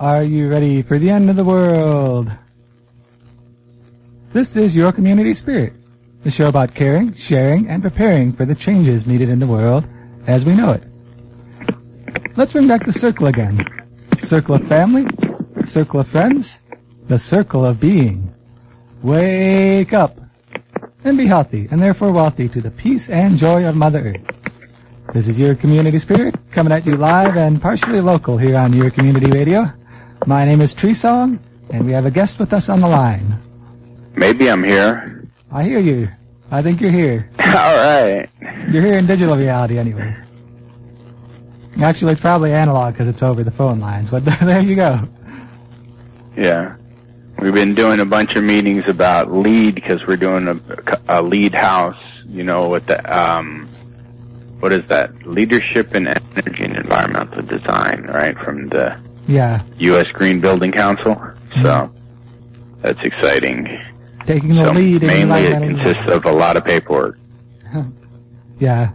Are you ready for the end of the world? This is Your Community Spirit, the show about caring, sharing, and preparing for the changes needed in the world as we know it. Let's bring back the circle again. Circle of family, circle of friends, the circle of being. Wake up and be healthy and therefore wealthy to the peace and joy of Mother Earth. This is Your Community Spirit coming at you live and partially local here on Your Community Radio. My name is Tree Song and we have a guest with us on the line. Maybe I'm here. I hear you. I think you're here. All right. You're here in digital reality anyway. Actually, it's probably analog because it's over the phone lines, but there you go. Yeah. We've been doing a bunch of meetings about lead because we're doing a, a LEED house, you know, with the, um, what is that? Leadership in Energy and Environmental Design, right? From the Yeah. U.S. Green Building Council. So mm-hmm. that's exciting. Taking the So lead in mainly it consists of a lot of paperwork. Yeah.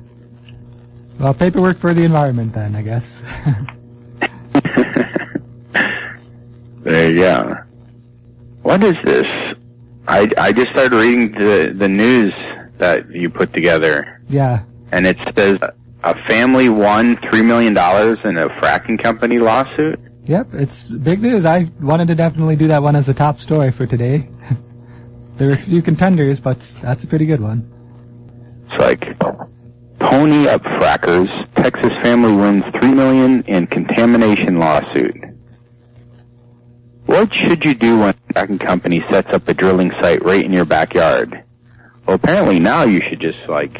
Well, paperwork for the environment then, I guess. There you go. What is this? I I just started reading the the news that you put together, yeah. and it says a family won three million dollars in a fracking company lawsuit. Yep, it's big news. I wanted to definitely do that one as the top story for today. there are a few contenders, but that's a pretty good one. It's like pony up frackers. Texas family wins three million in contamination lawsuit. What should you do when a fracking company sets up a drilling site right in your backyard? Well, apparently now you should just like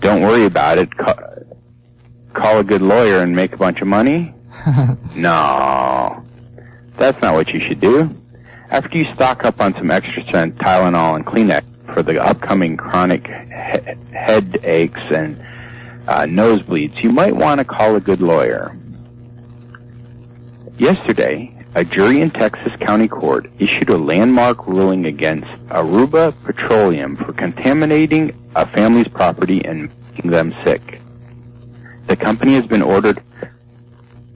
don't worry about it. Call, call a good lawyer and make a bunch of money. No, that's not what you should do. After you stock up on some extra strength Tylenol and Kleenex for the upcoming chronic he- headaches and uh, nosebleeds, you might want to call a good lawyer. Yesterday, a jury in Texas County Court issued a landmark ruling against Aruba Petroleum for contaminating a family's property and making them sick. The company has been ordered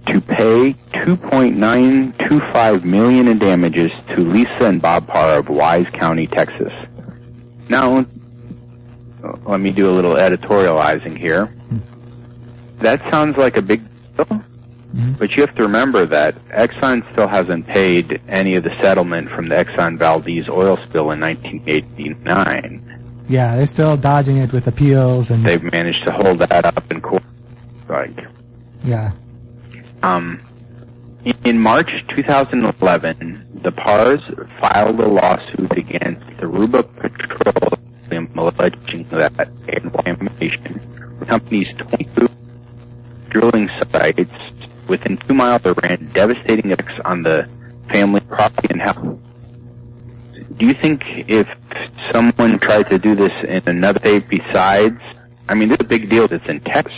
to pay 2.925 million in damages to Lisa and Bob Parr of Wise County, Texas. Now, let me do a little editorializing here. That sounds like a big deal, mm-hmm. but you have to remember that Exxon still hasn't paid any of the settlement from the Exxon Valdez oil spill in 1989. Yeah, they're still dodging it with appeals and They've managed to hold that up in court. Like, yeah. Um, in March 2011, the Parrs filed a lawsuit against the Aruba Petroleum alleging that contamination the company's 22 drilling sites within two miles of ran devastating effects on the family property and health. Do you think if someone tried to do this in another state besides, I mean, this is a big deal that's in Texas,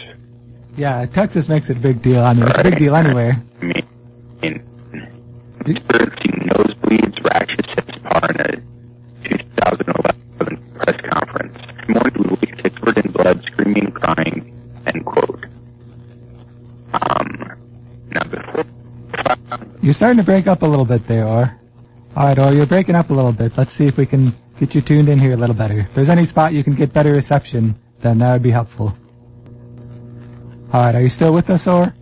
Yeah, Texas makes it a big deal. I mean, it's a big deal anywhere. I mean, nosebleeds, rashes, since Parr in a 2011 press conference. Morning we leaked covered in blood, screaming, crying, end quote. Um, now before, You're starting to break up a little bit there, Or. Alright, Or, you're breaking up a little bit. Let's see if we can get you tuned in here a little better. If there's any spot you can get better reception, then that would be helpful. Alright, are you still with us, Or?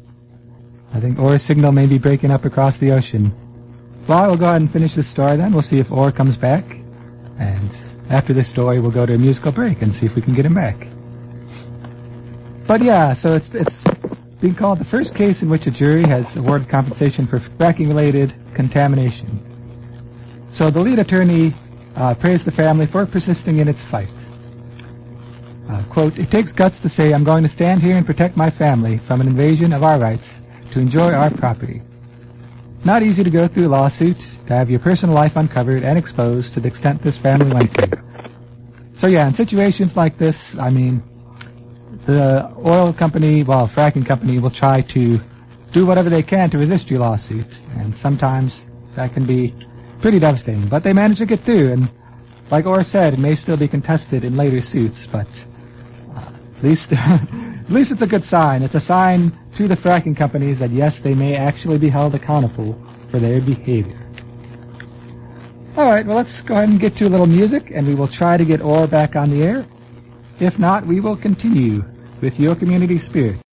I think Or's signal may be breaking up across the ocean. Well, I will go ahead and finish this story then. We'll see if Or comes back. And after this story, we'll go to a musical break and see if we can get him back. But yeah, so it's, it's being called the first case in which a jury has awarded compensation for fracking-related contamination. So the lead attorney uh, praised the family for persisting in its fight. Quote, it takes guts to say I'm going to stand here and protect my family from an invasion of our rights to enjoy our property. It's not easy to go through a lawsuit, to have your personal life uncovered and exposed to the extent this family went through. So yeah, in situations like this, I mean, the oil company, well, fracking company will try to do whatever they can to resist your lawsuit. And sometimes that can be pretty devastating. But they manage to get through. And like Orr said, it may still be contested in later suits, but at least, at least it's a good sign. It's a sign to the fracking companies that yes, they may actually be held accountable for their behavior. Alright, well let's go ahead and get to a little music and we will try to get Orr back on the air. If not, we will continue with your community spirit.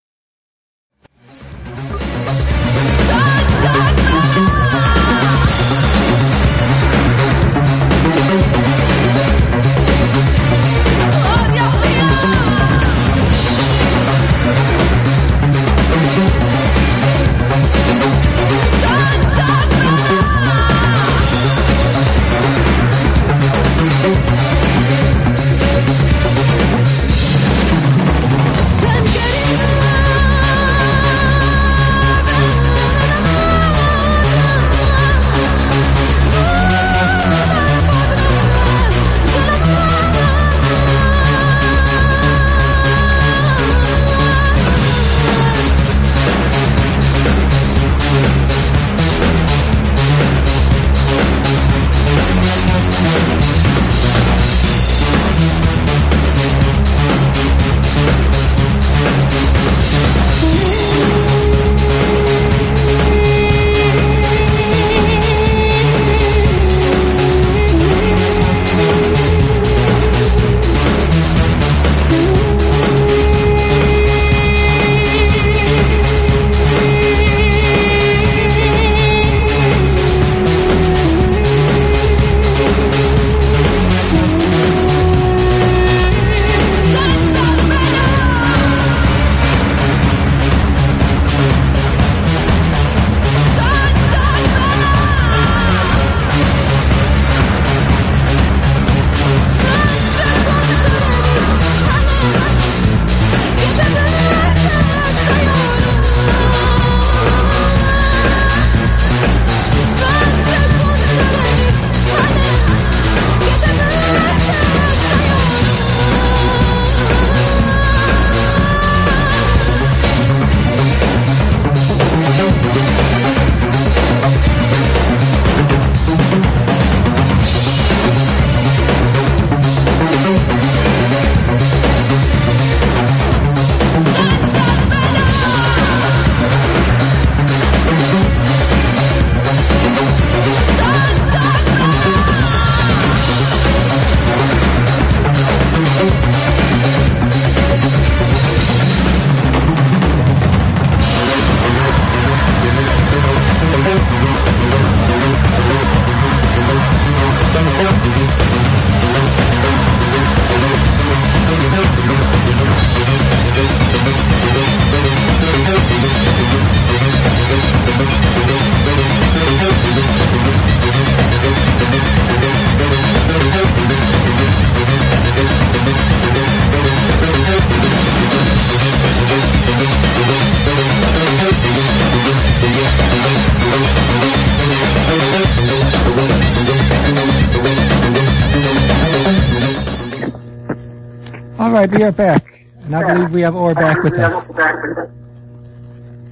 We are back. And I believe we have Orr back with us.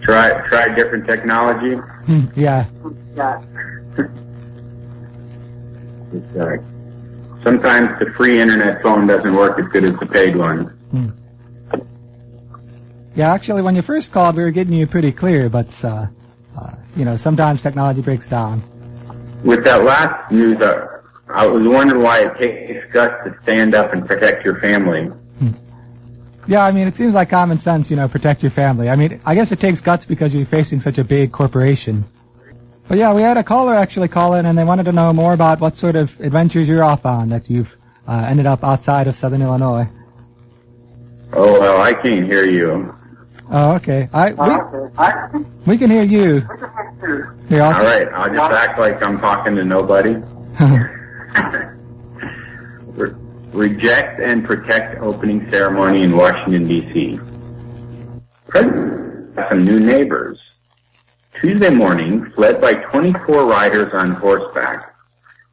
Try try different technology. Hmm, yeah. it's, uh, sometimes the free internet phone doesn't work as good as the paid one. Hmm. Yeah, actually, when you first called, we were getting you pretty clear, but uh, uh, you know, sometimes technology breaks down. With that last news, uh, I was wondering why it takes guts to stand up and protect your family. Yeah, I mean, it seems like common sense, you know, protect your family. I mean, I guess it takes guts because you're facing such a big corporation. But yeah, we had a caller actually call in and they wanted to know more about what sort of adventures you're off on that you've uh, ended up outside of Southern Illinois. Oh, well, I can't hear you. Oh, okay. I, we, we can hear you. Here, All right, I'll just act like I'm talking to nobody. reject and protect opening ceremony in Washington, D.C. President some new neighbors. Tuesday morning, fled by 24 riders on horseback,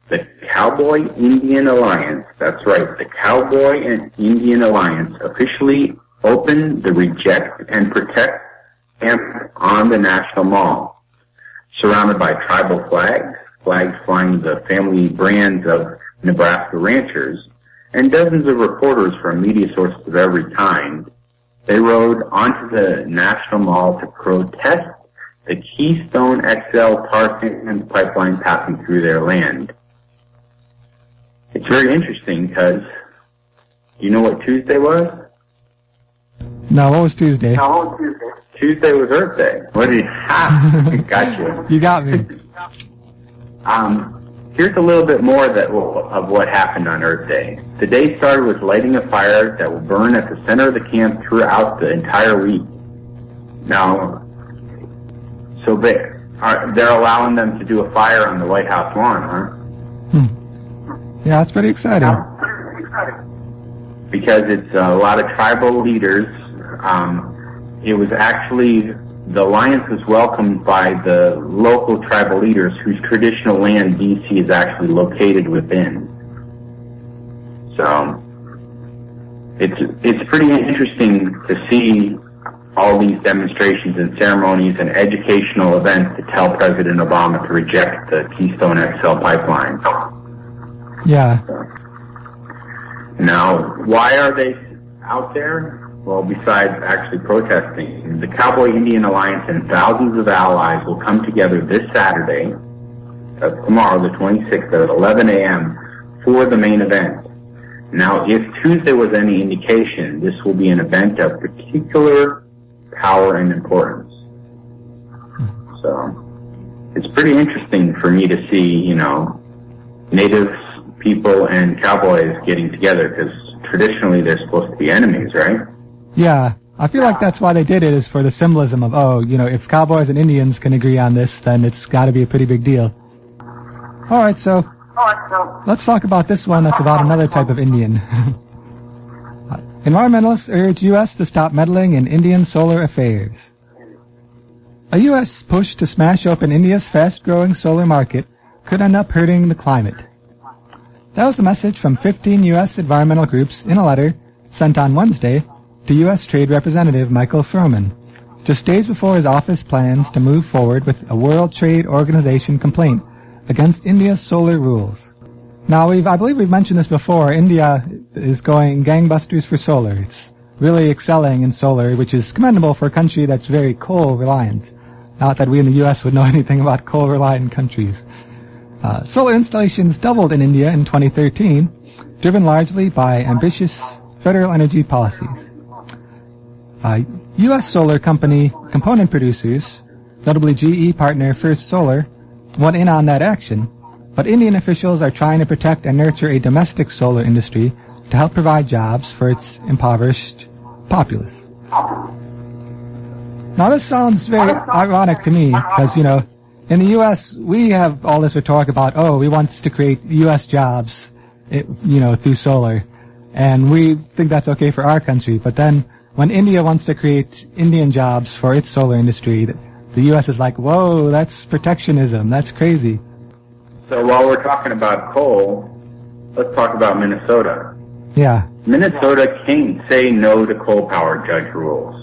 the Cowboy Indian Alliance, that's right, the Cowboy and Indian Alliance officially opened the Reject and Protect camp on the National Mall. Surrounded by tribal flags, flags flying the family brands of Nebraska ranchers, and dozens of reporters from media sources of every kind, They rode onto the National Mall to protest the Keystone XL tar sands pipeline passing through their land. It's very interesting because you know what Tuesday was? No, what was Tuesday? No, Tuesday. Tuesday was Earth Day. What did you? Ha! got you. You got me. Um, here's a little bit more that will, of what happened on Earth Day. The day started with lighting a fire that will burn at the center of the camp throughout the entire week. Now, so they are they're allowing them to do a fire on the White House lawn, huh? Hmm. Yeah, that's pretty exciting. Because it's a lot of tribal leaders. Um, it was actually the alliance was welcomed by the local tribal leaders whose traditional land DC is actually located within. So it's it's pretty interesting to see all these demonstrations and ceremonies and educational events to tell President Obama to reject the Keystone XL pipeline. Yeah. Now, why are they out there? Well, besides actually protesting, the Cowboy Indian Alliance and thousands of allies will come together this Saturday, uh, tomorrow, the 26th, at 11 a.m. for the main event. Now, if Tuesday was any indication, this will be an event of particular power and importance. So, it's pretty interesting for me to see, you know, native people and cowboys getting together because traditionally they're supposed to be enemies, right? Yeah, I feel like that's why they did it is for the symbolism of, oh, you know, if cowboys and Indians can agree on this, then it's gotta be a pretty big deal. Alright, so, let's talk about this one that's about another type of Indian. Environmentalists urge U.S. to stop meddling in Indian solar affairs. A U.S. push to smash open India's fast-growing solar market could end up hurting the climate. That was the message from 15 U.S. environmental groups in a letter sent on Wednesday to U.S. Trade Representative Michael Froman, just days before his office plans to move forward with a World Trade Organization complaint against India's solar rules. Now, we've, I believe we've mentioned this before. India is going gangbusters for solar. It's really excelling in solar, which is commendable for a country that's very coal reliant. Not that we in the U.S. would know anything about coal reliant countries. Uh, solar installations doubled in India in 2013, driven largely by ambitious federal energy policies. Uh, U.S. solar company component producers, notably GE partner First Solar, went in on that action, but Indian officials are trying to protect and nurture a domestic solar industry to help provide jobs for its impoverished populace. Now this sounds very ironic to me, because, you know, in the U.S., we have all this rhetoric about, oh, we want to create U.S. jobs, you know, through solar. And we think that's okay for our country. But then when India wants to create Indian jobs for its solar industry, the U.S. is like, whoa, that's protectionism. That's crazy. So while we're talking about coal, let's talk about Minnesota. Yeah. Minnesota can't say no to coal power judge rules.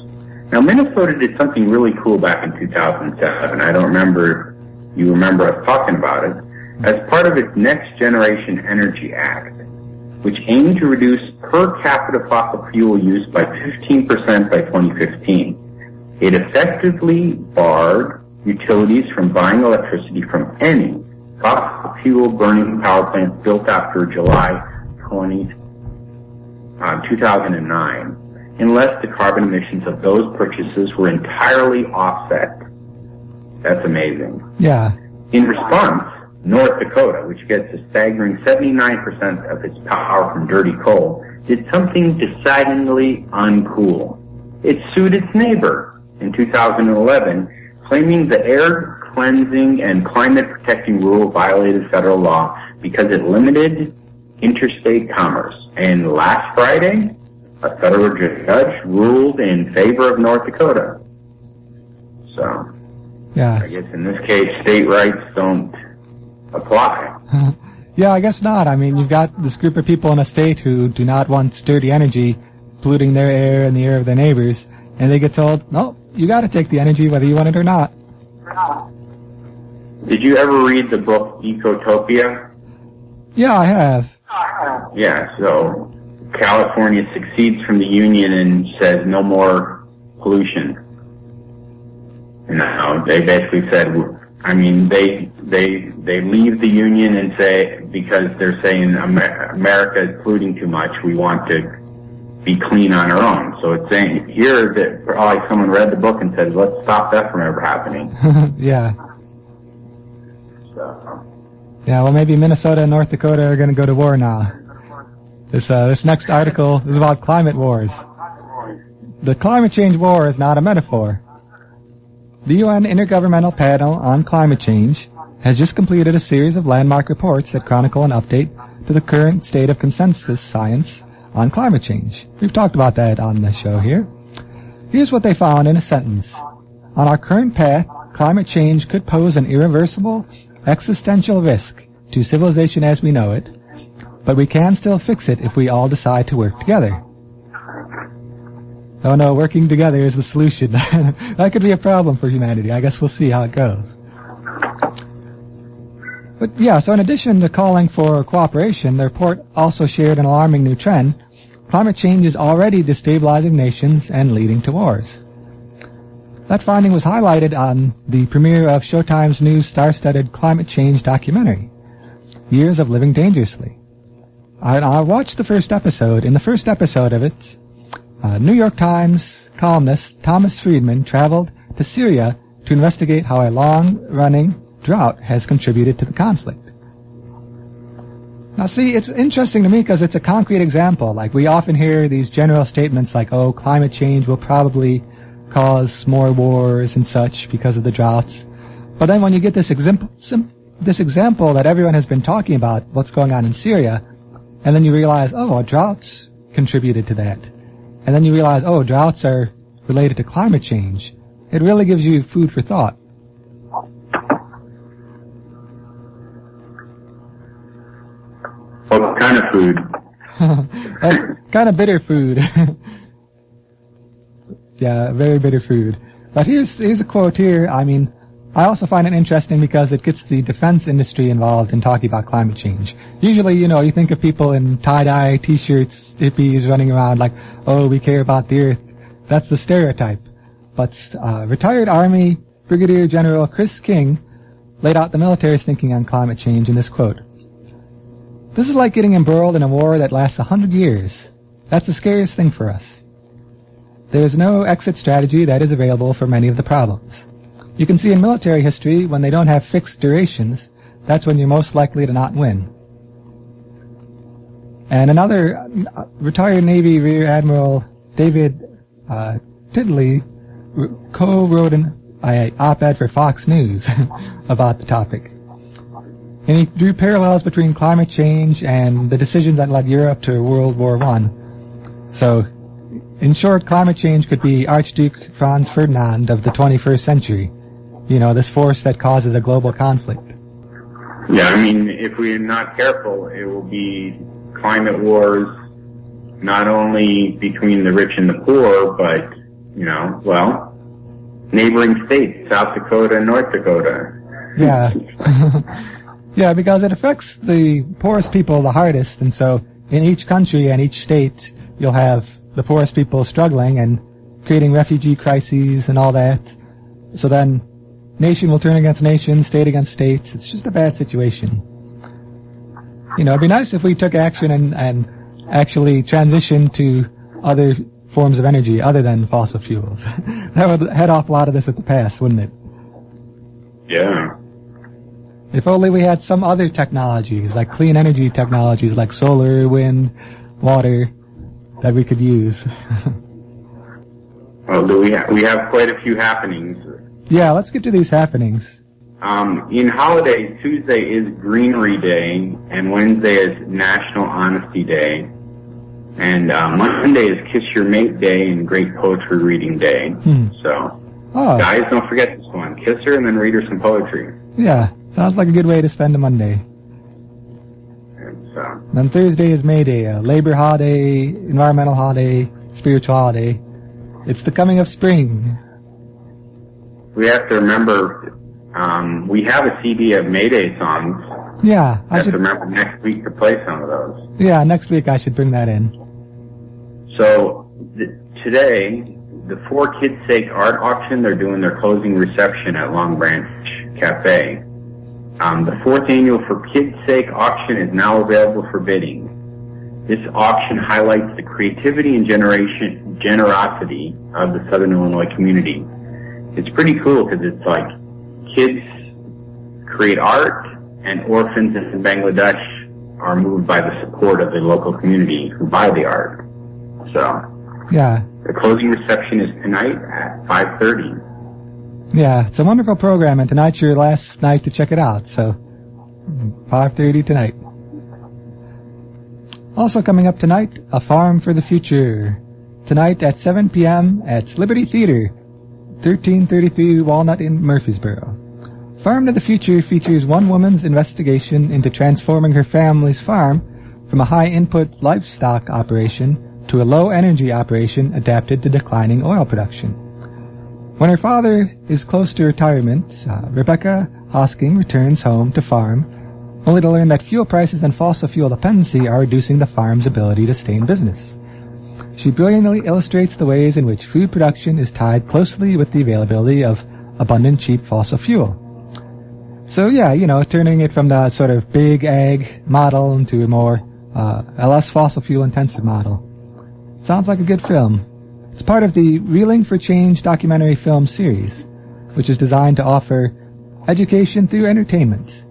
Now Minnesota did something really cool back in 2007. I don't remember you remember us talking about it, as part of its Next Generation Energy Act, which aimed to reduce per capita fossil fuel use by 15% by 2015. It effectively barred utilities from buying electricity from any fossil fuel burning power plants built after July 20, uh, 2009, unless the carbon emissions of those purchases were entirely offset that's amazing. Yeah. In response, North Dakota, which gets a staggering 79% of its power from dirty coal, did something decidedly uncool. It sued its neighbor in 2011, claiming the air cleansing and climate protecting rule violated federal law because it limited interstate commerce. And last Friday, a federal judge ruled in favor of North Dakota. So, yeah. I guess in this case, state rights don't apply. yeah, I guess not. I mean, you've got this group of people in a state who do not want dirty energy polluting their air and the air of their neighbors, and they get told, no, you gotta take the energy whether you want it or not. Did you ever read the book Ecotopia? Yeah, I have. Yeah, so California succeeds from the union and says no more pollution. Know, they basically said, I mean, they they they leave the union and say because they're saying Amer- America is polluting too much, we want to be clean on our own. So it's saying here that probably someone read the book and said, let's stop that from ever happening. yeah. So, Yeah, well maybe Minnesota and North Dakota are gonna go to war now. This, uh, this next article is about climate wars. The climate change war is not a metaphor. The UN Intergovernmental Panel on Climate Change has just completed a series of landmark reports that chronicle an update to the current state of consensus science on climate change. We've talked about that on the show here. Here's what they found in a sentence. On our current path, climate change could pose an irreversible existential risk to civilization as we know it, but we can still fix it if we all decide to work together. Oh no, working together is the solution. that could be a problem for humanity. I guess we'll see how it goes. But yeah, so in addition to calling for cooperation, the report also shared an alarming new trend. Climate change is already destabilizing nations and leading to wars. That finding was highlighted on the premiere of Showtime's new star-studded climate change documentary, Years of Living Dangerously. I, I watched the first episode. In the first episode of it, uh, New York Times columnist Thomas Friedman traveled to Syria to investigate how a long-running drought has contributed to the conflict. Now see, it's interesting to me because it's a concrete example. Like we often hear these general statements like, oh, climate change will probably cause more wars and such because of the droughts. But then when you get this example, this example that everyone has been talking about, what's going on in Syria, and then you realize, oh, droughts contributed to that. And then you realize, oh, droughts are related to climate change. It really gives you food for thought. what kind of food? kind of bitter food. yeah, very bitter food. But here's here's a quote here. I mean, I also find it interesting because it gets the defense industry involved in talking about climate change. Usually, you know, you think of people in tie-dye t-shirts, hippies running around like, oh, we care about the earth. That's the stereotype. But uh, retired Army Brigadier General Chris King laid out the military's thinking on climate change in this quote. This is like getting embroiled in a war that lasts a hundred years. That's the scariest thing for us. There is no exit strategy that is available for many of the problems. You can see in military history, when they don't have fixed durations, that's when you're most likely to not win. And another uh, retired Navy Rear Admiral David uh, co-wrote an op-ed for Fox News about the topic. And he drew parallels between climate change and the decisions that led Europe to World War One. So, in short, climate change could be Archduke Franz Ferdinand of the 21st century. You know, this force that causes a global conflict. Yeah, I mean, if we're not careful, it will be climate wars, not only between the rich and the poor, but, you know, well, neighboring states, South Dakota and North Dakota. Yeah. Yeah, because it affects the poorest people the hardest, and so in each country and each state, you'll have the poorest people struggling and creating refugee crises and all that. So then, nation will turn against nation, state against states. It's just a bad situation. You know, it'd be nice if we took action and, and actually transitioned to other forms of energy other than fossil fuels. that would head off a lot of this at the pass, wouldn't it? Yeah. If only we had some other technologies, like clean energy technologies like solar, wind, water, that we could use. well, do we, ha- we have quite a few happenings. Yeah, let's get to these happenings. Um, in holidays, Tuesday is Greenery Day, and Wednesday is National Honesty Day. And uh, Monday is Kiss Your Mate Day and Great Poetry Reading Day. Hmm. So, Oh, guys, don't forget this one. Kiss her and then read her some poetry. Yeah, sounds like a good way to spend a Monday. And so, Then Thursday is May Day, a labor holiday, environmental holiday, spiritual holiday. It's the coming of spring. we have to remember, um, we have a CD of May Day songs. Yeah, I have to should, remember next week to play some of those. yeah, next week I should bring that in. So th- today, the For Kids Sake Art Auction, they're doing their closing reception at Long Branch Cafe. Um, the fourth annual For Kids Sake auction is now available for bidding. This auction highlights the creativity and generation generosity of the Southern Illinois community. It's pretty cool because it's like kids create art and orphans in Bangladesh are moved by the support of the local community who buy the art. So Yeah. the closing reception is tonight at 5.30. Yeah, it's a wonderful program, and tonight's your last night to check it out, so 5.30 tonight. Also coming up tonight, A Farm for the Future. Tonight at 7 p.m. at Liberty Theater, 1333 Walnut in Murphysboro. Farm to the Future features one woman's investigation into transforming her family's farm from a high-input livestock operation to a low-energy operation adapted to declining oil production. When her father is close to retirement, uh, Rebecca Hosking returns home to farm, only to learn that fuel prices and fossil fuel dependency are reducing the farm's ability to stay in business. She brilliantly illustrates the ways in which food production is tied closely with the availability of abundant cheap fossil fuel. So yeah, you know, turning it from the sort of big ag model into a more, uh, less fossil fuel intensive model. Sounds like a good film. It's part of the Reeling for Change documentary film series, which is designed to offer education through entertainment.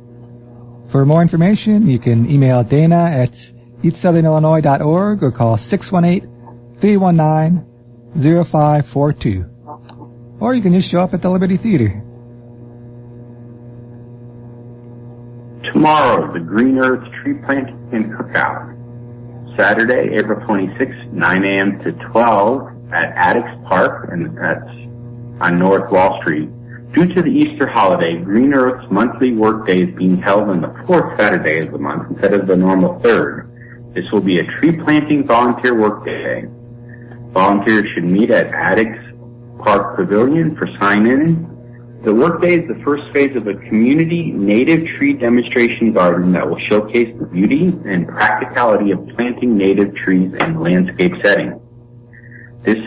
For more information, you can email Dana at eatsouthernillinois.org or call 618-319-0542. Or you can just show up at the Liberty Theater. Tomorrow, the Green Earth Tree Planting and Cookout. Saturday, April 26th, 9 a.m. to 12 at Attucks Park, and that's on North Wall Street. Due to the Easter holiday, Green Earth's monthly workday is being held on the fourth Saturday of the month instead of the normal third. This will be a tree planting volunteer workday. Volunteers should meet at Attucks Park Pavilion for sign-in. The workday is the first phase of a community native tree demonstration garden that will showcase the beauty and practicality of planting native trees in landscape setting. This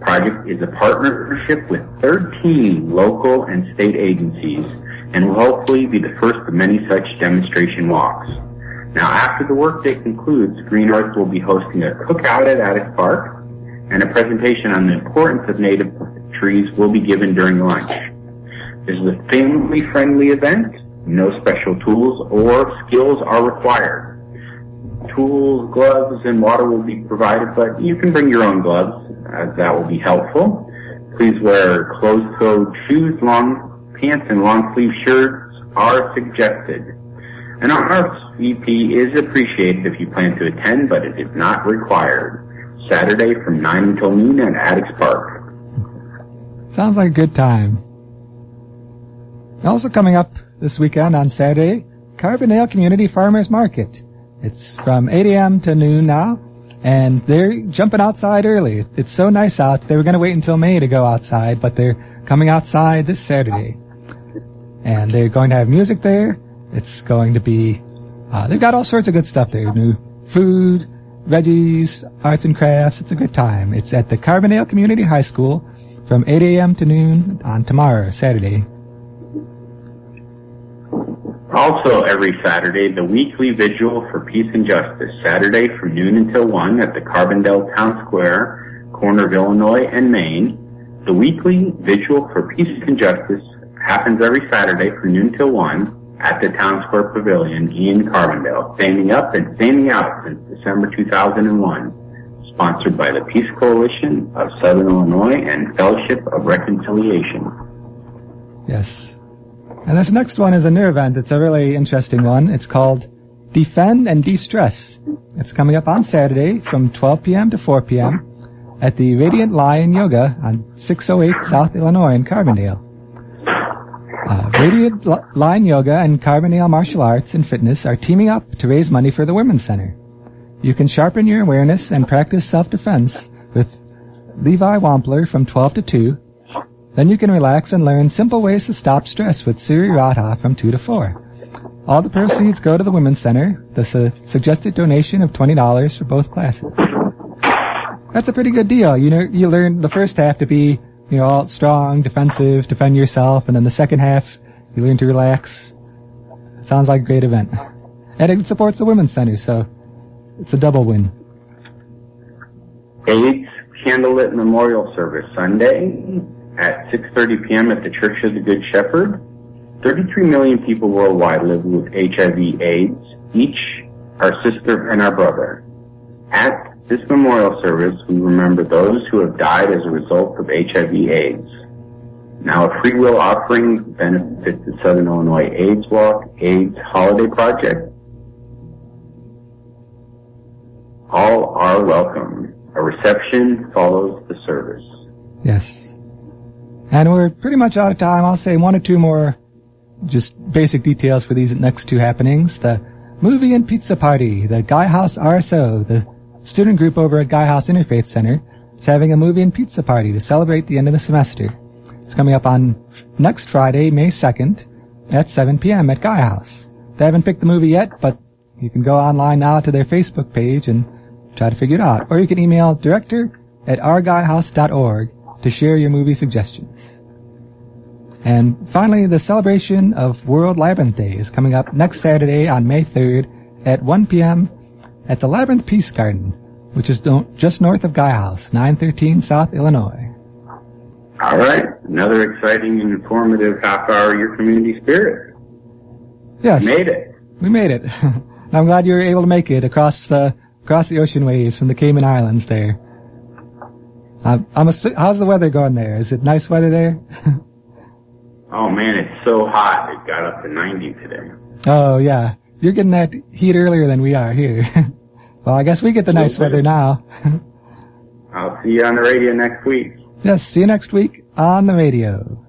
project is a partnership with 13 local and state agencies and will hopefully be the first of many such demonstration walks. Now after the workday concludes, Green Earth will be hosting a cookout at Attucks Park and a presentation on the importance of native trees will be given during lunch. This is a family-friendly event. No special tools or skills are required. Tools, gloves, and water will be provided, but you can bring your own gloves, that will be helpful. Please wear closed-toed shoes, long pants, and long-sleeve shirts are suggested. An RSVP is appreciated if you plan to attend, but it is not required. Saturday from 9 until noon at Attucks Park. Sounds like a good time. Also coming up this weekend on Saturday, Carbondale Community Farmers Market. It's from 8 a.m. to noon now, and they're jumping outside early. It's so nice out. They were going to wait until May to go outside, but they're coming outside this Saturday. And they're going to have music there. It's going to be, uh, they've got all sorts of good stuff there. New food, veggies, arts and crafts. It's a good time. It's at the Carbondale Community High School from 8 a.m. to noon on tomorrow, Saturday. Also every Saturday, the weekly vigil for peace and justice, Saturday from noon until 1 at the Carbondale Town Square, corner of Illinois and Main. The weekly vigil for peace and justice happens every Saturday from noon till 1 at the Town Square Pavilion in Carbondale, standing up and standing out since December 2001, sponsored by the Peace Coalition of Southern Illinois and Fellowship of Reconciliation. Yes. And this next one is a new event. It's a really interesting one. It's called Defend and De-Stress. It's coming up on Saturday from 12 p.m. to 4 p.m. at the Radiant Lion Yoga on 608 South Illinois in Carbondale. Uh, Radiant L- Lion Yoga and Carbondale Martial Arts and Fitness are teaming up to raise money for the Women's Center. You can sharpen your awareness and practice self-defense with Levi Wampler from 12 to 2 then you can relax and learn simple ways to stop stress with Siri Radha from 2 to 4. All the proceeds go to the Women's Center, the su- suggested donation of $20 for both classes. that's a pretty good deal. You know, you learn the first half to be, you know, all strong, defensive, defend yourself, and then the second half, you learn to relax. It Sounds like a great event. And it supports the Women's Center, so it's a double win. AIDS Candlelit Memorial Service Sunday at 6.30 p.m. at the Church of the Good Shepherd. 33 million people worldwide live with HIV AIDS. Each our sister and our brother. At this memorial service, we remember those who have died as a result of HIV AIDS. Now a free will offering benefits the Southern Illinois AIDS Walk AIDS Holiday Project. All are welcome. A reception follows the service. Yes. And we're pretty much out of time. I'll say one or two more just basic details for these next two happenings. The movie and pizza party, the Gaia House RSO, the student group over at Gaia House Interfaith Center, is having a movie and pizza party to celebrate the end of the semester. It's coming up on next Friday, May 2nd at 7 p.m. at Gaia House. They haven't picked the movie yet, but you can go online now to their Facebook page and try to figure it out. Or you can email director at ourguyhouse.org to share your movie suggestions. And finally, the celebration of World Labyrinth Day is coming up next Saturday on May 3rd at 1 p.m. at the Labyrinth Peace Garden, which is just north of Gaia House, 913 South Illinois. All right. Another exciting and informative half hour of your community spirit. Yes. We made it. We made it. I'm glad you were able to make it across the across the ocean waves from the Cayman Islands there. I'm, I'm a, how's the weather going there? Is it nice weather there? oh man, it's so hot. It got up to 90 today. Oh yeah. You're getting that heat earlier than we are here. well, I guess we get the nice weather now. I'll see you on the radio next week. Yes, see you next week on the radio.